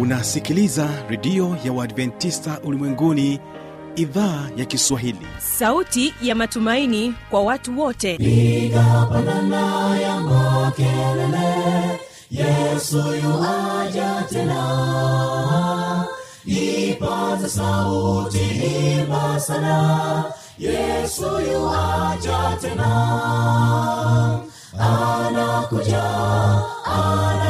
unasikiliza redio ya uadventista ulimwenguni idhaa ya kiswahili. Sauti ya matumaini kwa watu wote. Igapanana ya makelele yesu yuaja tena. Ipaza sauti imba sana yesu yuaja tena. Anakuja anakuja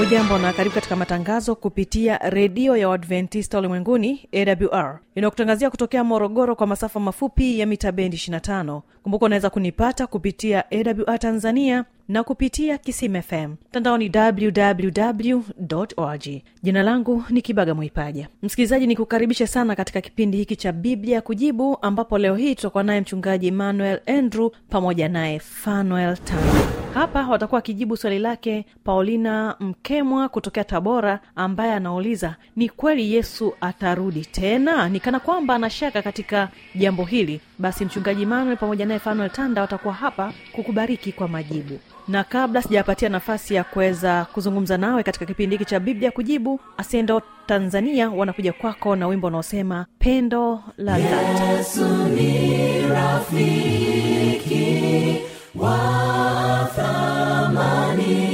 hujambo na karibu katika matangazo kupitia redio ya uadventista ulimwenguni awr inayokutangazia kutokea morogoro kwa masafa mafupi ya mita bendi 25 kumbuka unaweza kunipata kupitia awr tanzania na kupitia kisim fm mtandaoni www org. Jina langu ni kibaga mwaipaja msikilizaji ni kukaribishe sana katika kipindi hiki cha biblia kujibu ambapo leo hii tutakuwa naye mchungaji emmanuel andrew pamoja naye fanuel tano. Hapa watakuwa wakijibu swali lake paulina mkemwa kutokea tabora ambaye anauliza ni kweli yesu atarudi tena? Ni kana kwamba anashaka katika jambo hili basi mchungaji manuel pamoja naye fanuel tanda watakuwa hapa kukubariki kwa majibu. Na kabla sijapatia nafasi ya kuweza kuzungumza nawe katika kipindi hiki cha biblia kujibu asiendo tanzania wanakuja kwako na wimbo unaosema pendo la yesu ni rafiki wa thamani.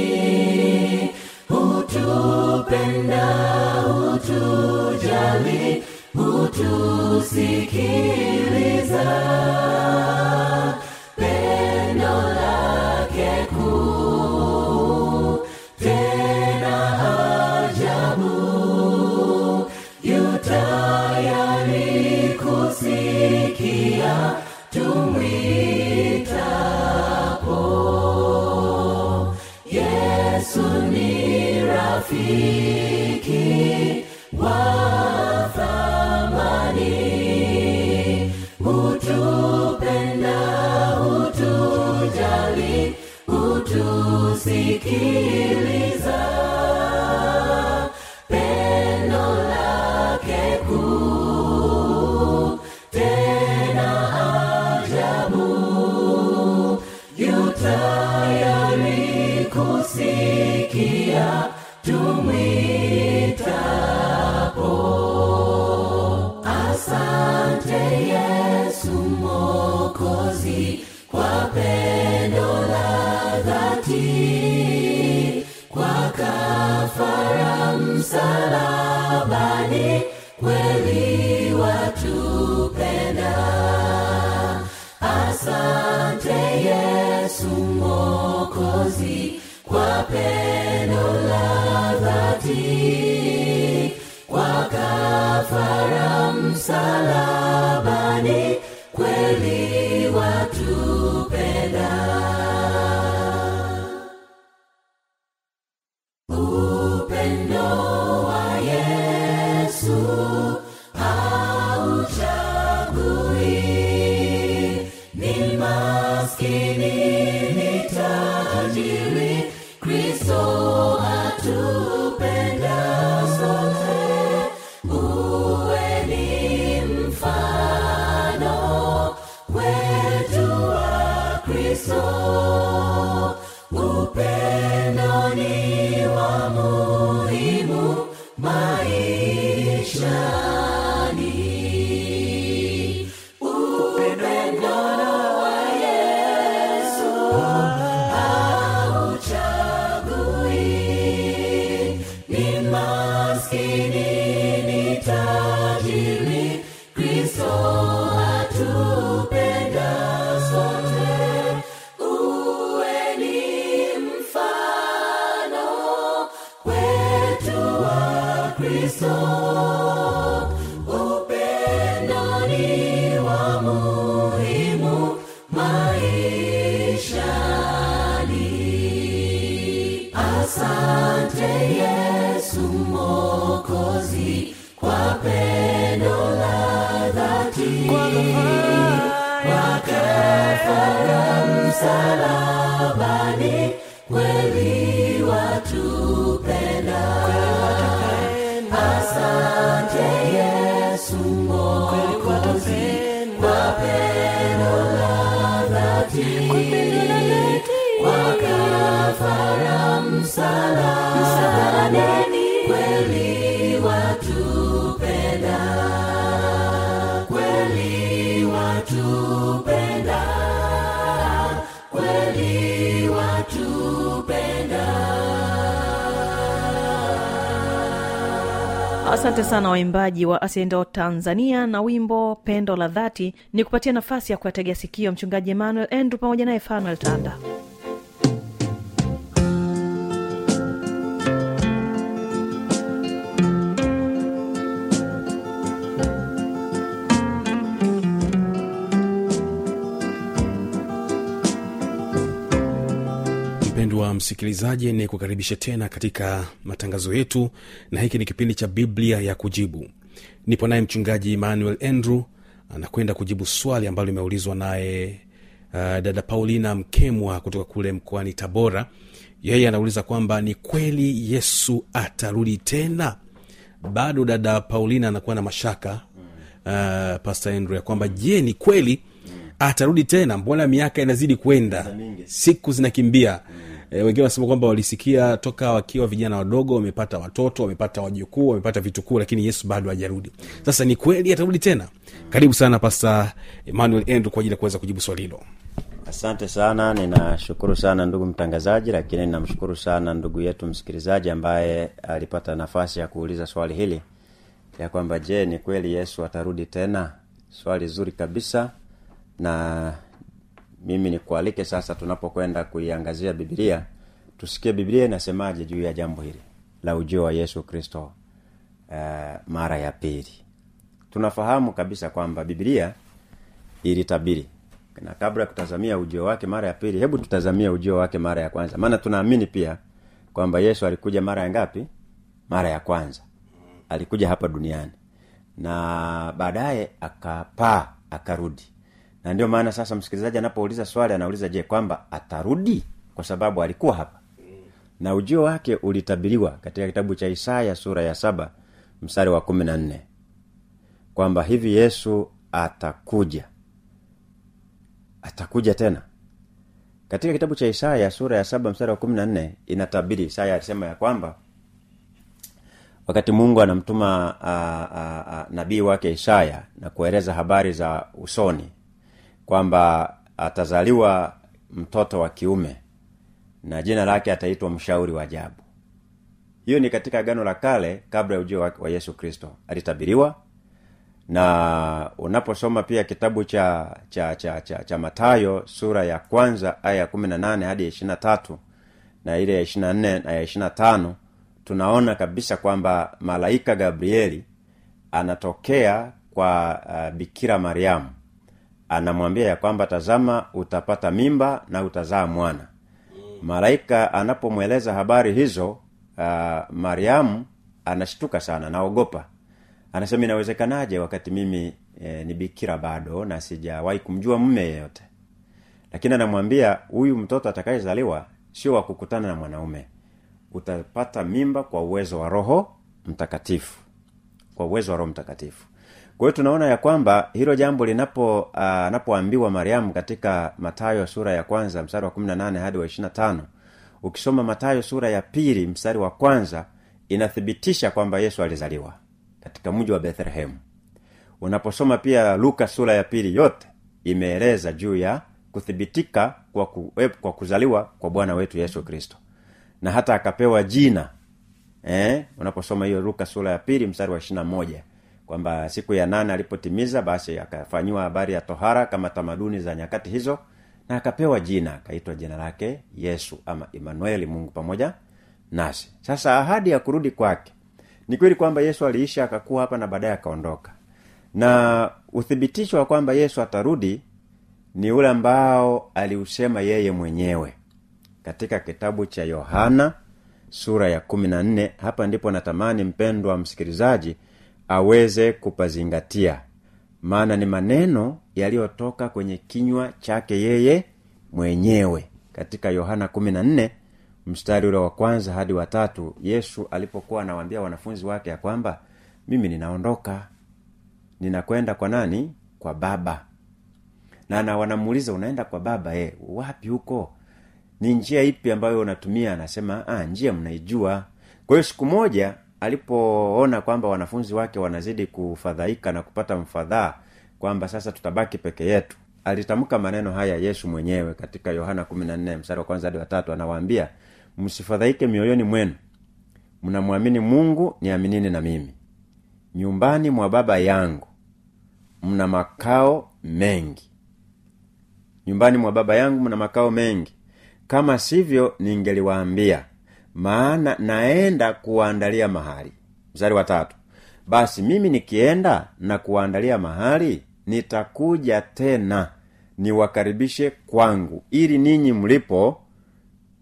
Hutupenda hutujali hutusikiliza hutusikiliza kafara msalabani kwa pendo asante sana waimbaji wa asiendo tanzania na wimbo pendo la dhati. Ni kupatia nafasi ya kuyategea sikio mchungaji emmanuel andrew pamoja naye fanuel tanda msikilizaji ni kukaribisha tena katika matangazo yetu na hiki ni kipindi cha biblia ya kujibu. Nipo naye mchungaji emmanuel andrew anakwenda kujibu swali ambalo limeulizwa naye uh, dada paulina mkemwa kutoka kule mkoani tabora. Yeye anauliza kwamba ni kweli yesu atarudi tena? Bado dada paulina anakuwa na mashaka uh, pastor andrew ya kwamba je ni kweli atarudi tena? Mbona miaka inazidi kwenda? Siku zinakimbia e, wengine wanasema kwamba walisikia toka wakiwa vijana wadogo wamepata watoto wamepata wajukuu wamepata vitukuu lakini yesu bado hajarudi. Sasa ni kweli atarudi tena? Karibu sana pasta emmanuel andrew kwa ajili ya kuweza kujibu swali hilo. Asante sana ninashukuru sana ndugu mtangazaji lakini ninamshukuru sana ndugu yetu msikilizaji ambaye alipata nafasi ya kuuliza swali hili ya kwamba je ni kweli yesu atarudi tena? Swali zuri kabisa na mimi nikualike sasa tunapokwenda kuiangazia bibilia tusikie bibilia inasemaje juu ya jambo hili la ujio wa yesu kristo uh, mara ya pili. Tunafahamu kabisa kwamba bibilia ilitabiri. Na kabla ya kutazamia ujio wake mara ya pili hebu tutazamia ujio wake mara ya kwanza. Maana tunaamini pia kwamba yesu alikuja mara ya ngapi? Mara ya kwanza. Alikuja hapa duniani. Na baadaye akapaa akarudi na ndio maana sasa msikilizaji anapouliza swali anauliza je kwamba atarudi? Kwa sababu alikuwa hapa. Na ujio wake ulitabiriwa katika kitabu cha isaya sura ya saba mstari wa kumi na nne. Kwamba hivi yesu atakuja. Atakuja tena. Katika kitabu cha isaya sura ya saba mstari wa kumi na nne inatabiri isaya alisema ya kwamba wakati mungu anamtuma nabii wake isaya na kueleza habari za usoni kwamba atazaliwa mtoto wa kiume na jina lake ataitwa mshauri wa ajabu. Hiyo ni katika agano la kale kabla ya ujio wa, wa yesu kristo. Alitabiriwa na unaposoma pia kitabu cha cha cha cha, cha matayo sura ya kwanza aya ya kumi na nane hadi ya ishirina tatu na ile ya ishirina nne na ya ishirina tano tunaona kabisa kwamba malaika gabrieli anatokea kwa uh, bikira mariamu anamwambia ya kwamba tazama utapata mimba na utazaa mwana. Malaika anapomweleza habari hizo uh, mariamu anashtuka sana naogopa. Anasema inawezekanaje wakati mimi e, ni bado na sijawahi kumjua mume yeyote? Lakini anamwambia huyu mtoto atakayezaliwa sio wa kukutana na mwanaume. Utapata mimba kwa uwezo wa roho mtakatifu. Kwa uwezo wa roho mtakatifu kwa hiyo tunaona ya kwamba hilo jambo linapo uh, mariamu katika matayo sura ya kwanza mstari wa 18 hadi wa 25 ukisoma matayo sura ya pili mstari wa kwanza inathibitisha kwamba yesu alizaliwa katika mji wa bethlehemu. Unaposoma pia luka sura ya pili yote imeeleza juu ya kuthibitika kwa, ku, kwa kuzaliwa kwa bwana wetu yesu kristo. Na hata akapewa jina eh, unaposoma hiyo luka sura ya pili mstari wa ishirina moja kwamba siku ya nane alipotimiza basi akafanyiwa habari ya tohara kama tamaduni za nyakati hizo na akapewa jina akaitwa jina lake yesu ama emanueli mungu pamoja nasi. Sasa ahadi ya kurudi kwake ni kweli kwamba yesu aliishi akakuwa hapa na baadaye akaondoka. Na uthibitisho wa kwamba yesu atarudi ni ule ambao aliusema yeye mwenyewe katika kitabu cha yohana sura ya kumi na nne. Hapa ndipo natamani mpendwa msikilizaji aweze kupazingatia. Maana ni maneno yaliyotoka kwenye kinywa chake yeye mwenyewe. Katika yohana mstari ule wa kwanza hadi watatu yesu alipokuwa anawaambia wanafunzi wake ya kwamba mimi ninaondoka. Ninakwenda kwa nani? Kwa baba. Na na wanamuuliza unaenda kwa baba? E, wapi huko? Ni njia ipi ambayo unatumia? Anasema ah, njia mnaijua. Kwa hiyo siku moja alipoona kwamba wanafunzi wake wanazidi kufadhaika na kupata mfadhaa kwamba sasa tutabaki peke yetu alitamka maneno haya yesu mwenyewe katika yohana 14 mstari wa kwanza hadi watatu anawaambia msifadhaike mioyoni mwenu. Mnamwamini mungu niaminini na mimi. Nyumbani mwa baba yangu mna makao mengi. Nyumbani mwa baba yangu mna makao mengi. Kama sivyo ningeliwaambia maana naenda kuwaandalia mahali. Mstari wa tatu. Basi mimi nikienda na kuwaandalia mahali nitakuja tena niwakaribishe kwangu. Ili ninyi mlipo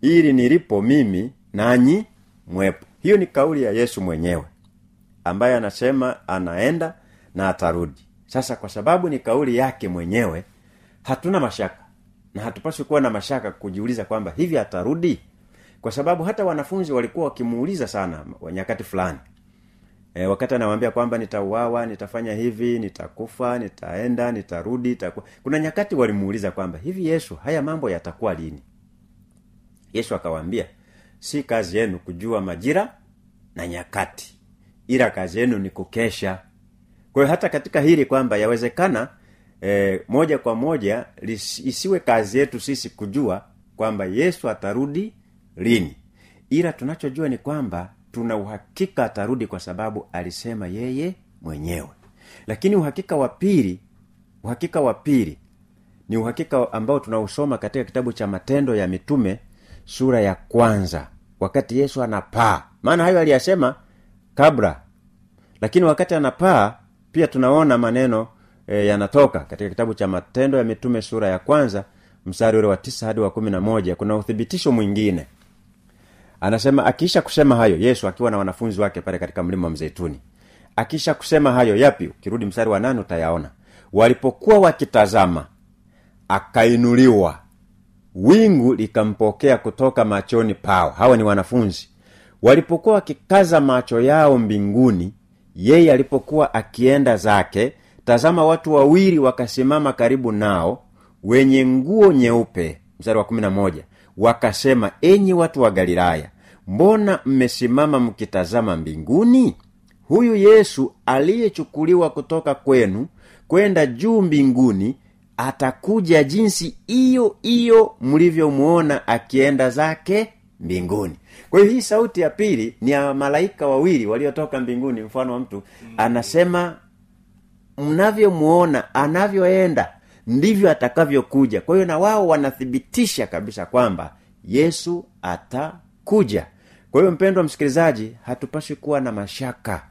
ili nilipo mimi nanyi mwepo. Hiyo ni kauli ya yesu mwenyewe ambaye anasema anaenda na atarudi. Sasa kwa sababu ni kauli yake mwenyewe hatuna mashaka. Na hatupaswi kuwa na mashaka kujiuliza kwamba hivi atarudi kwa sababu hata wanafunzi walikuwa wakimuuliza sana nyakati fulani. E, wakati anawambia kwamba nitauawa nitafanya hivi nitakufa nitaenda nitarudi itaku... kuna nyakati walimuuliza kwamba hivi yesu haya mambo yatakuwa lini? Yesu akawaambia si kazi yenu kujua majira na nyakati ila kazi yenu ni kukesha. Kwa hata katika hili kwamba yawezekana e, moja kwa moja lis, isiwe kazi yetu sisi kujua kwamba yesu atarudi lini. Ila tunachojua ni kwamba tuna uhakika atarudi kwa sababu alisema yeye mwenyewe. Lakini uhakika wa pili uhakika wa pili ni uhakika ambao tunausoma katika kitabu cha matendo ya mitume sura ya kwanza wakati yesu anapaa. Maana hayo aliyasema kabla. Lakini wakati anapaa pia tunaona maneno e, yanatoka katika kitabu cha matendo ya mitume sura ya kwanza mstari ule wa tisa hadi wa kumi na moja. Kuna uthibitisho mwingine anasema akiisha kusema hayo yesu akiwa na wanafunzi wake pale katika mlima wa mzeituni. Akiisha kusema hayo yapi? Ukirudi mstari wa nane utayaona. Walipokuwa wakitazama akainuliwa. Wingu likampokea kutoka machoni pao. Hawa ni wanafunzi. Walipokuwa wakikaza macho yao mbinguni yeye alipokuwa akienda zake tazama watu wawili wakasimama karibu nao wenye nguo nyeupe. Mstari wa kumi na moja wakasema enyi watu wa galilaya mbona mmesimama mkitazama mbinguni? Huyu yesu aliyechukuliwa kutoka kwenu kwenda juu mbinguni atakuja jinsi iyo iyo mlivyomuona akienda zake mbinguni. Kwa hiyo hii sauti ya pili ni ya malaika wawili waliotoka mbinguni mfano wa mtu anasema mnavyomuona anavyoenda ndivyo atakavyokuja. Kwa hiyo na wao wanathibitisha kabisa kwamba yesu atakuja. Kwa hiyo mpendwa msikilizaji hatupashi kuwa na mashaka.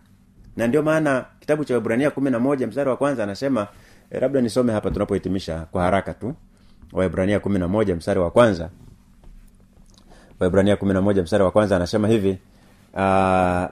Na ndio maana kitabu cha wibrania kumi na moja mstari wa kwanza anasema eh, labda nisome hapa tunapohitimisha kwa haraka tu. Waibrania kumi na moja mstari wa kwanza. Waibrania kumi na moja mstari wa kwanza anasema hivi uh,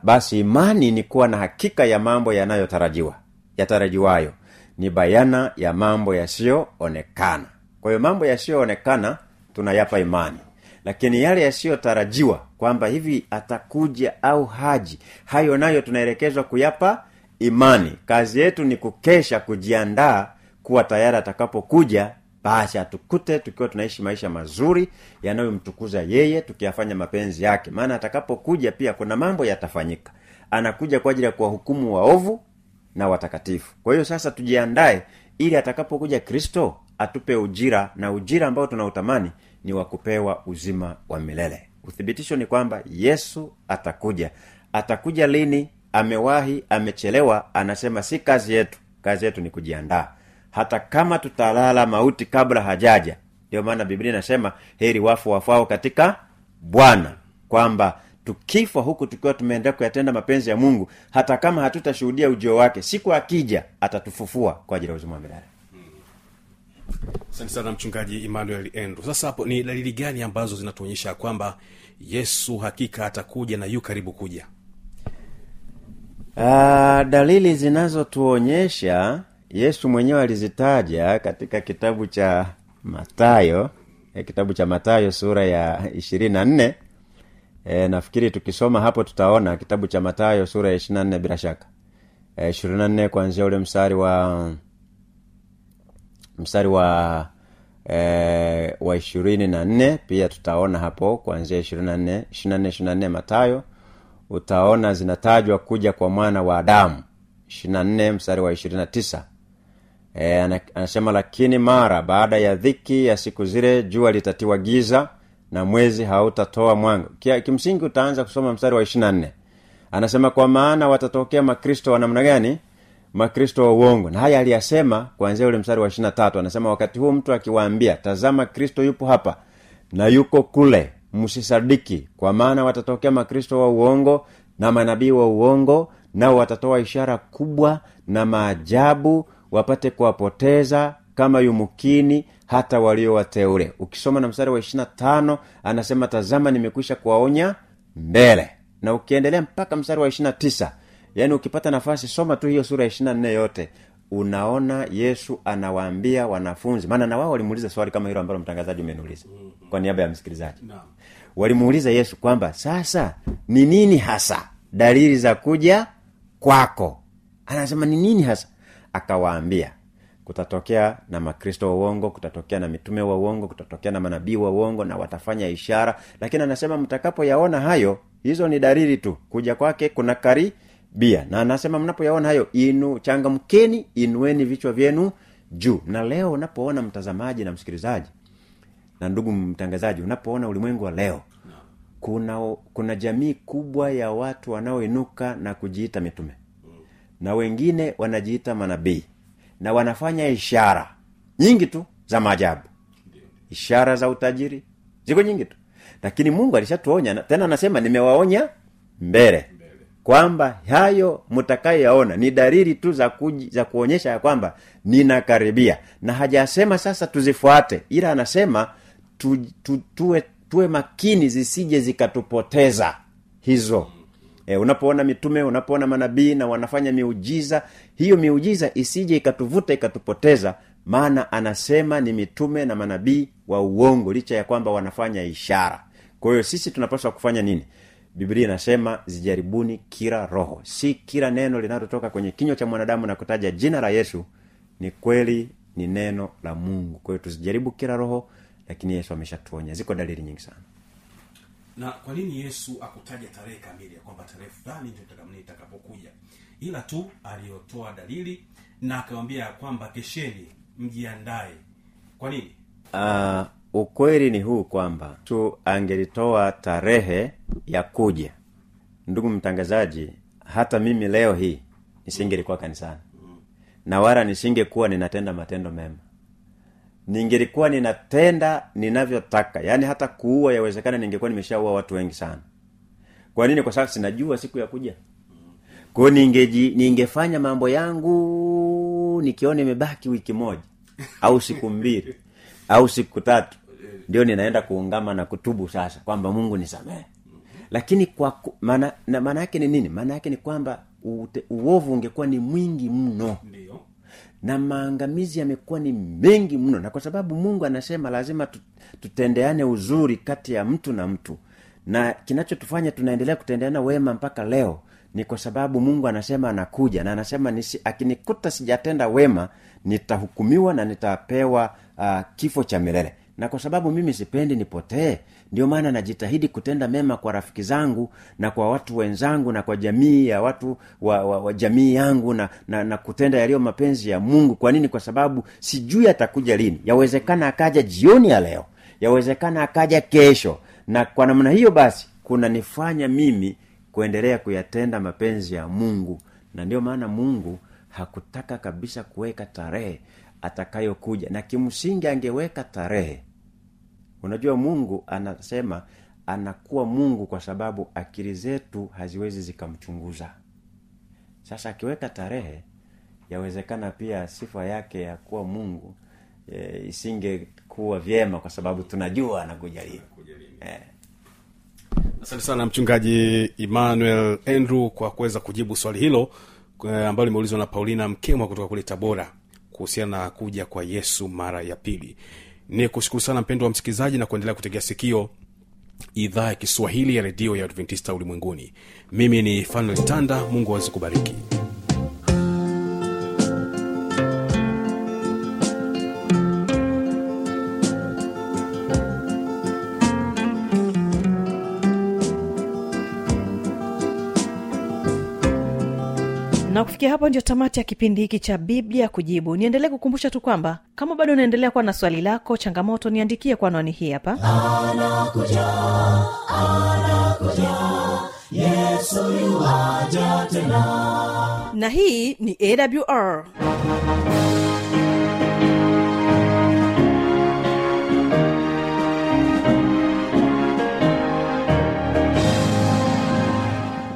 basi imani ni kuwa na hakika ya mambo yanayotarajiwa yatarajiwayo ni bayana ya mambo yasiyoonekana. Kwa hiyo mambo yasiyoonekana tunayapa imani. Lakini yale yasiyotarajiwa kwamba hivi atakuja au haji hayo nayo tunaelekezwa kuyapa imani. Kazi yetu ni kukesha kujiandaa kuwa tayari atakapokuja basi atukute tukiwa tunaishi maisha mazuri yanayomtukuza yeye tukiyafanya mapenzi yake. Maana atakapokuja pia kuna mambo yatafanyika. Anakuja kwa ajili ya kuwahukumu waovu na watakatifu. Kwa hiyo sasa tujiandae ili atakapokuja kristo atupe ujira na ujira ambao tunautamani ni wa kupewa uzima wa milele. Uthibitisho ni kwamba yesu atakuja. Atakuja lini? Amewahi amechelewa anasema si kazi yetu. Kazi yetu ni kujiandaa. Hata kama tutalala mauti kabla hajaja. Ndio maana biblia inasema heri wafu wafao katika bwana. Kwamba tukifa huku tukiwa tumeendelea kuyatenda mapenzi ya mungu hata kama hatutashuhudia ujio wake siku akija atatufufua kwa ajili ya uzima wa milele. Asante sana mchungaji emmanuel andrew. Sasa hapo ni dalili gani ambazo zinatuonyesha kwamba yesu hakika atakuja na yu karibu kuja? Ah, dalili zinazotuonyesha yesu mwenyewe alizitaja katika kitabu cha matayo eh, kitabu cha matayo sura ya ishirini na nne e, nafikiri tukisoma hapo tutaona kitabu cha matayo sura ya ishirina nne bila shaka. Ishirini na nne kuanzia ule mstari wa mstari wa e, wa ishirini na nne pia tutaona hapo kuanzia ishirini na nne ishirina nne ishirina nne matayo utaona zinatajwa kuja kwa mwana wa adamu. Ishirina nne mstari wa ishirini na tisa. E, anasema lakini mara baada ya dhiki ya siku zile jua litatiwa giza na mwezi hautatoa mwanga. Kimsingi utaanza kusoma mstari wa ishirina nne. Anasema kwa maana watatokea makristo wa namna gani? Makristo wa uongo. Na haya aliyasema kuanzia ule mstari wa ishirina tatu. Anasema wakati huu mtu akiwaambia tazama kristo yupo hapa na yuko kule msisadiki. Kwa maana watatokea makristo wa uongo na manabii wa uongo nao watatoa ishara kubwa na maajabu wapate kuwapoteza kama yumkini hata walio wateule ukisoma na mstari wa ishirina tano anasema tazama nimekwisha kuwaonya mbele. Na ukiendelea mpaka mstari wa ishirina tisa yaani ukipata nafasi soma tu hiyo sura ya ishirina nne yote unaona yesu anawaambia wanafunzi. Maana na wao walimuuliza swali kama hilo ambalo mtangazaji umeniuliza kwa niaba ya msikilizaji. Walimuuliza yesu kwamba sasa ni nini hasa dalili za kuja kwako? Anasema ni nini hasa? Akawaambia kutatokea na makristo wa uongo kutatokea na mitume wa uongo kutatokea na manabii wa uongo na watafanya ishara. Lakini anasema mtakapoyaona hayo hizo ni dalili tu. Kuja kwake kuna karibia na anasema mnapoyaona hayo inu changamkeni inueni vichwa vyenu juu. Na leo unapoona mtazamaji na msikilizaji na ndugu mtangazaji unapoona ulimwengu wa leo kuna kuna jamii kubwa ya watu wanaoinuka na kujiita mitume. Na wengine wanajiita manabii na wanafanya ishara nyingi tu za maajabu. Ishara za utajiri ziko nyingi tu. Lakini mungu alishatuonya tena anasema nimewaonya mbele kwamba hayo mtakayoyaona ni dalili tu za, kuji, za kuonyesha ya kwamba ninakaribia. Na hajasema sasa tuzifuate ila anasema tu, tu, tuwe, tuwe makini zisije zikatupoteza hizo e, unapoona mitume unapoona manabii na wanafanya miujiza hiyo miujiza isije ikatuvuta ikatupoteza maana anasema ni mitume na manabii wa uongo licha ya kwamba wanafanya ishara. Kwa hiyo sisi tunapaswa kufanya nini? Biblia inasema zijaribuni kila roho. Si kila neno linalotoka kwenye kinywa cha mwanadamu na kutaja jina la yesu ni kweli ni neno la mungu. Kwa hiyo tuzijaribu kila roho lakini yesu ameshatuonya. Ziko dalili nyingi sana na kwa nini yesu akutaja tarehe kamili ya kwamba tarehe fulani ndio itaka- itakapokuja? Ila tu aliyotoa dalili na akawambia kwamba kesheni mjiandae. Kwa nini? Uh, ukweli ni huu kwamba tu angelitoa tarehe ya kuja. Ndugu mtangazaji hata mimi leo hii nisingelikuwa kanisani. Na wala nisingekuwa ninatenda matendo mema ningelikuwa ninatenda ninavyotaka. Yaani hata kuua yawezekana ningekuwa nimeshaua watu wengi sana. Kwa nini? Kwa sababu sinajua siku ya kuja. Kwao ningeji ningefanya mambo yangu nikiona imebaki wiki moja au siku mbili au siku tatu ndio ninaenda kuungama na kutubu sasa kwamba mungu nisamehe. Lakini kwa maana yake ni nini? Maana yake ni kwamba uovu ungekuwa ni mwingi mno. Ndio na maangamizi yamekuwa ni mengi mno. Na kwa sababu mungu anasema lazima tutendeane uzuri kati ya mtu na mtu. Na kinachotufanya tunaendelea kutendeana wema mpaka leo ni kwa sababu mungu anasema anakuja na anasema nisi, akinikuta sijatenda wema nitahukumiwa na nitapewa uh, kifo cha milele na kwa sababu mimi sipendi nipotee ndio maana najitahidi kutenda mema kwa rafiki zangu na kwa watu wenzangu na kwa jamii ya watu wa, wa, wa jamii yangu na, na, na kutenda yaliyo mapenzi ya mungu. Kwa nini? Kwa sababu sijui atakuja lini. Yawezekana akaja jioni ya leo. Yawezekana akaja kesho. Na kwa namna hiyo basi kunanifanya mimi kuendelea kuyatenda mapenzi ya mungu. Na ndio maana mungu hakutaka kabisa kuweka tarehe atakayokuja. Na kimsingi angeweka tarehe unajua mungu anasema anakuwa mungu kwa sababu akili zetu haziwezi zikamchunguza. Sasa akiweka tarehe yawezekana pia sifa yake ya kuwa mungu e, isingekuwa vyema kwa sababu tunajua anakuja lini. Eh. asante sana mchungaji emmanuel andrew kwa kuweza kujibu swali hilo eh, ambalo limeulizwa na paulina mkemwa kutoka kule tabora kuhusiana na kuja kwa yesu mara ya pili ni kushukuru sana mpendo wa msikilizaji na kuendelea kutegea sikio idhaa ya kiswahili ya redio ya adventista ulimwenguni. Mimi ni fanuel tanda mungu awezi kubariki na kufikia hapo ndio tamati ya kipindi hiki cha biblia kujibu. Niendelee kukumbusha tu kwamba kama bado unaendelea kuwa na swali lako changamoto niandikie kwa anwani hii hapa. Anakuja anakuja yesu tena. Na hii ni awr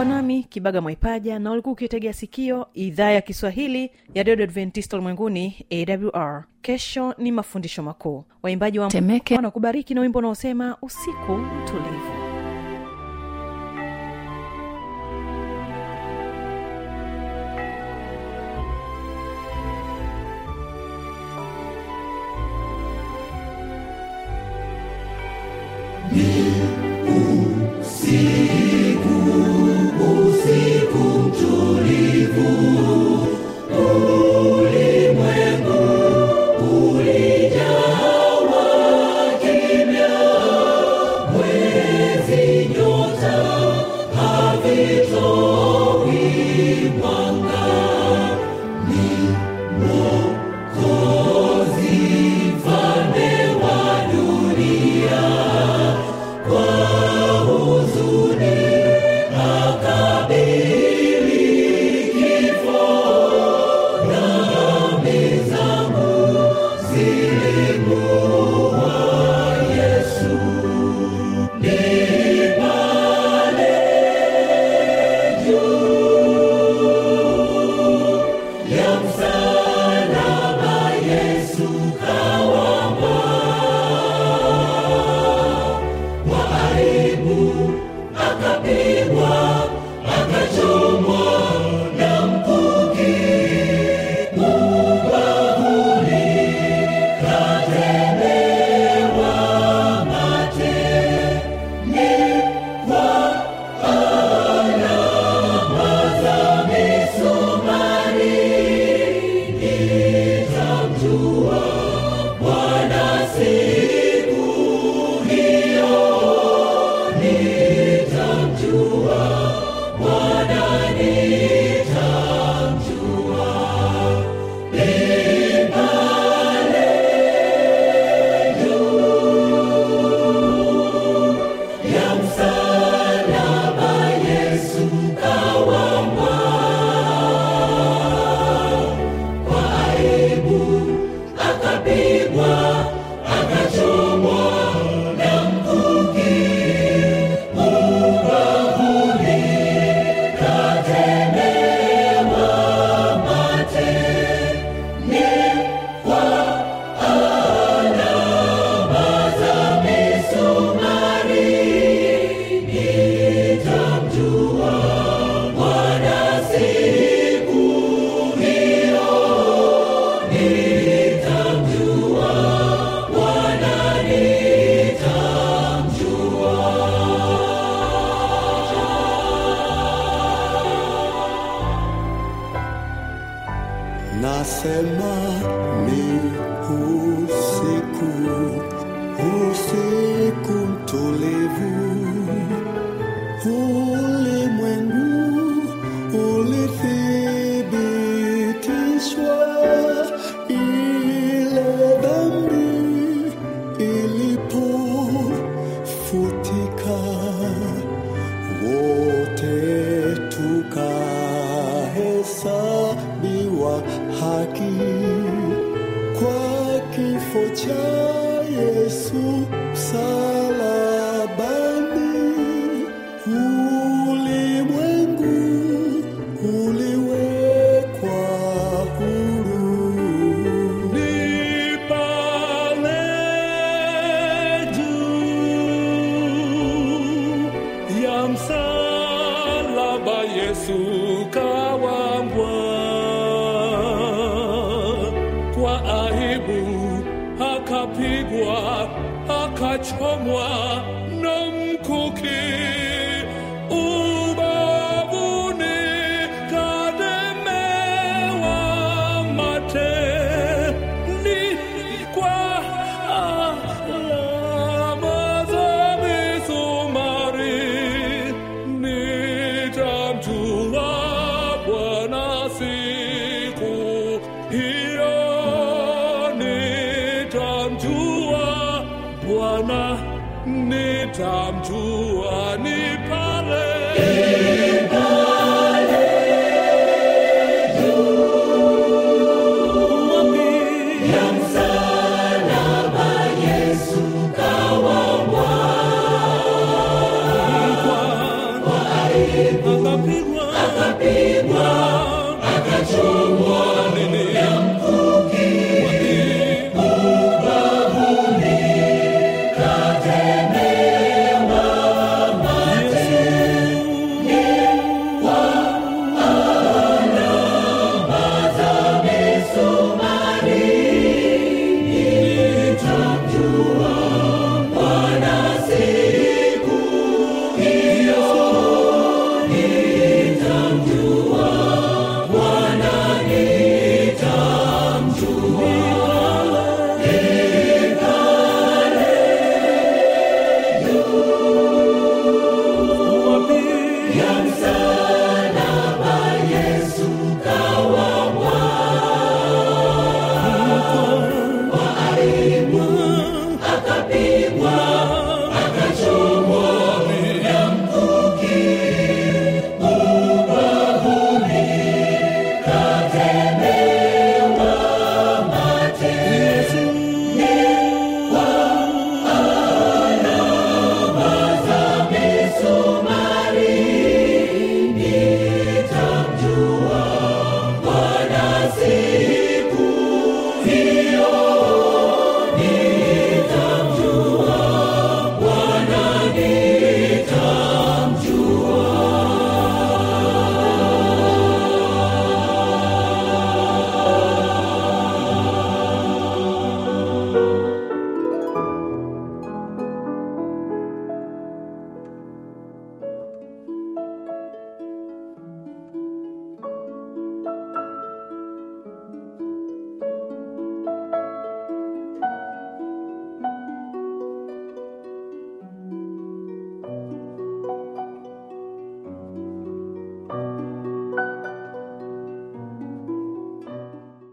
ulikuwa nami kibaga mwaipaja na ulikuwa ukitegea sikio idhaa ya kiswahili ya redio adventista ulimwenguni awr kesho ni mafundisho makuu. Waimbaji wa Temeke. wanakubariki na wimbo unaosema usiku mtulivu